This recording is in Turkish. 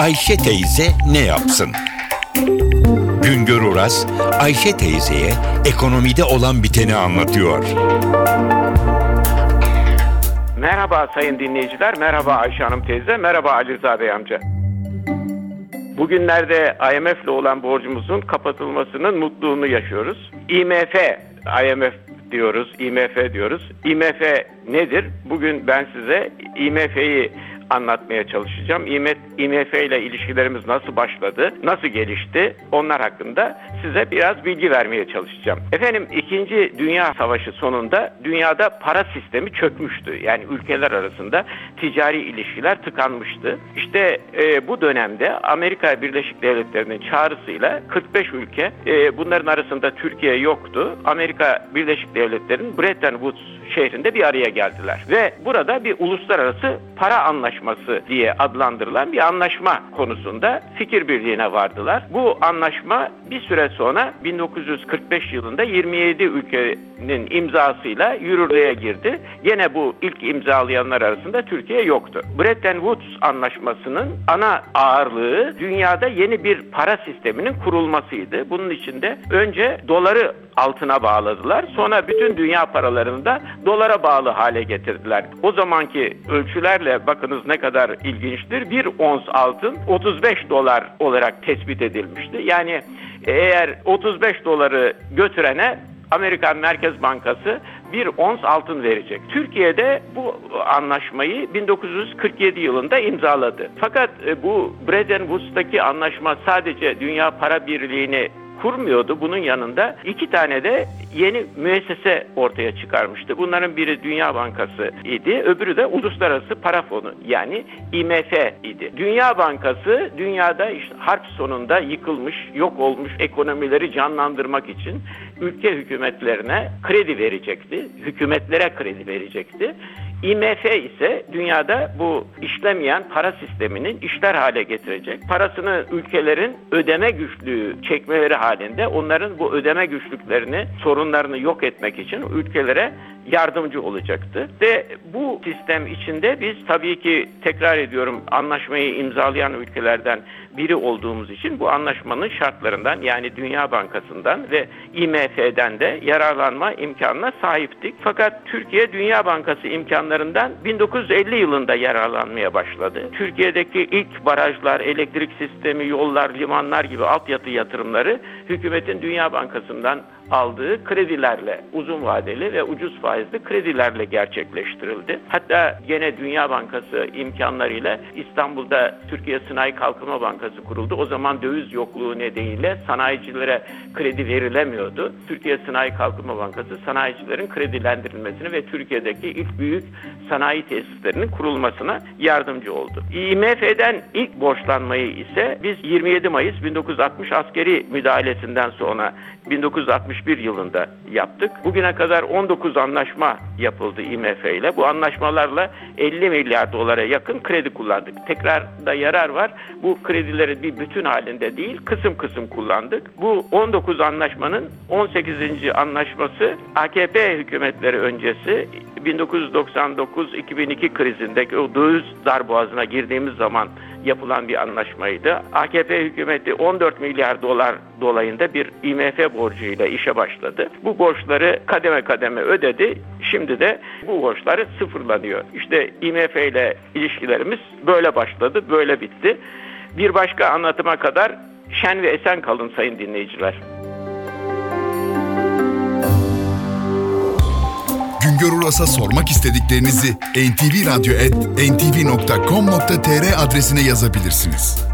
Ayşe teyze ne yapsın? Güngör Oras, Ayşe teyzeye ekonomide olan biteni anlatıyor. Merhaba sayın dinleyiciler, merhaba Ayşe Hanım teyze, merhaba Ali Rıza Bey amca. Bugünlerde IMF ile olan borcumuzun kapatılmasının mutluluğunu yaşıyoruz. IMF, IMF diyoruz, IMF diyoruz. IMF nedir? Bugün ben size IMF'yi anlatmaya çalışacağım. IMF, IMF ile ilişkilerimiz nasıl başladı, nasıl gelişti onlar hakkında size biraz bilgi vermeye çalışacağım. Efendim 2. Dünya Savaşı sonunda dünyada para sistemi çökmüştü. Yani ülkeler arasında ticari ilişkiler tıkanmıştı. İşte e, bu dönemde Amerika Birleşik Devletleri'nin çağrısıyla 45 ülke, e, bunların arasında Türkiye yoktu. Amerika Birleşik Devletleri'nin Bretton Woods şehrinde bir araya geldiler. Ve burada bir uluslararası para anlaşması diye adlandırılan bir anlaşma konusunda fikir birliğine vardılar. Bu anlaşma bir süre sonra 1945 yılında 27 ülkenin imzasıyla yürürlüğe girdi. Gene bu ilk imzalayanlar arasında Türkiye yoktu. Bretton Woods anlaşmasının ana ağırlığı dünyada yeni bir para sisteminin kurulmasıydı. Bunun içinde önce doları altına bağladılar. Sonra bütün dünya paralarını da dolara bağlı hale getirdiler. O zamanki ölçülerle bakınız ne kadar ilginçtir. Bir ons altın 35 dolar olarak tespit edilmişti. Yani eğer 35 doları götürene Amerikan Merkez Bankası bir ons altın verecek. Türkiye'de bu anlaşmayı 1947 yılında imzaladı. Fakat e, bu Bretton Woods'taki anlaşma sadece Dünya Para Birliği'ni kurmuyordu. Bunun yanında iki tane de yeni müessese ortaya çıkarmıştı. Bunların biri Dünya Bankası idi, öbürü de Uluslararası Para Fonu yani IMF idi. Dünya Bankası dünyada işte harp sonunda yıkılmış, yok olmuş ekonomileri canlandırmak için ülke hükümetlerine kredi verecekti. Hükümetlere kredi verecekti. IMF ise dünyada bu işlemeyen para sisteminin işler hale getirecek. Parasını ülkelerin ödeme güçlüğü çekmeleri halinde onların bu ödeme güçlüklerini, sorunlarını yok etmek için ülkelere yardımcı olacaktı. Ve bu sistem içinde biz tabii ki tekrar ediyorum anlaşmayı imzalayan ülkelerden biri olduğumuz için bu anlaşmanın şartlarından yani Dünya Bankası'ndan ve IMF'den de yararlanma imkanına sahiptik. Fakat Türkiye Dünya Bankası imkanlarından 1950 yılında yararlanmaya başladı. Türkiye'deki ilk barajlar, elektrik sistemi, yollar, limanlar gibi altyapı yatırımları hükümetin Dünya Bankası'ndan aldığı kredilerle, uzun vadeli ve ucuz faizli kredilerle gerçekleştirildi. Hatta gene Dünya Bankası imkanlarıyla İstanbul'da Türkiye Sanayi Kalkınma Bankası kuruldu. O zaman döviz yokluğu nedeniyle sanayicilere kredi verilemiyordu. Türkiye Sanayi Kalkınma Bankası sanayicilerin kredilendirilmesini ve Türkiye'deki ilk büyük sanayi tesislerinin kurulmasına yardımcı oldu. IMF'den ilk borçlanmayı ise biz 27 Mayıs 1960 askeri müdahalesinden sonra 1961 yılında yaptık. Bugüne kadar 19 anlaşma yapıldı IMF ile. Bu anlaşmalarla 50 milyar dolara yakın kredi kullandık. Tekrar da yarar var. Bu kredileri bir bütün halinde değil, kısım kısım kullandık. Bu 19 anlaşmanın 18. anlaşması AKP hükümetleri öncesi 1999-2002 krizindeki o döviz darboğazına girdiğimiz zaman yapılan bir anlaşmaydı. AKP hükümeti 14 milyar dolar dolayında bir IMF borcuyla işe başladı. Bu borçları kademe kademe ödedi. Şimdi de bu borçları sıfırlanıyor. İşte IMF ile ilişkilerimiz böyle başladı, böyle bitti. Bir başka anlatıma kadar şen ve esen kalın sayın dinleyiciler. Güngör Uras'a sormak istediklerinizi ntvradio.com.tr adresine yazabilirsiniz.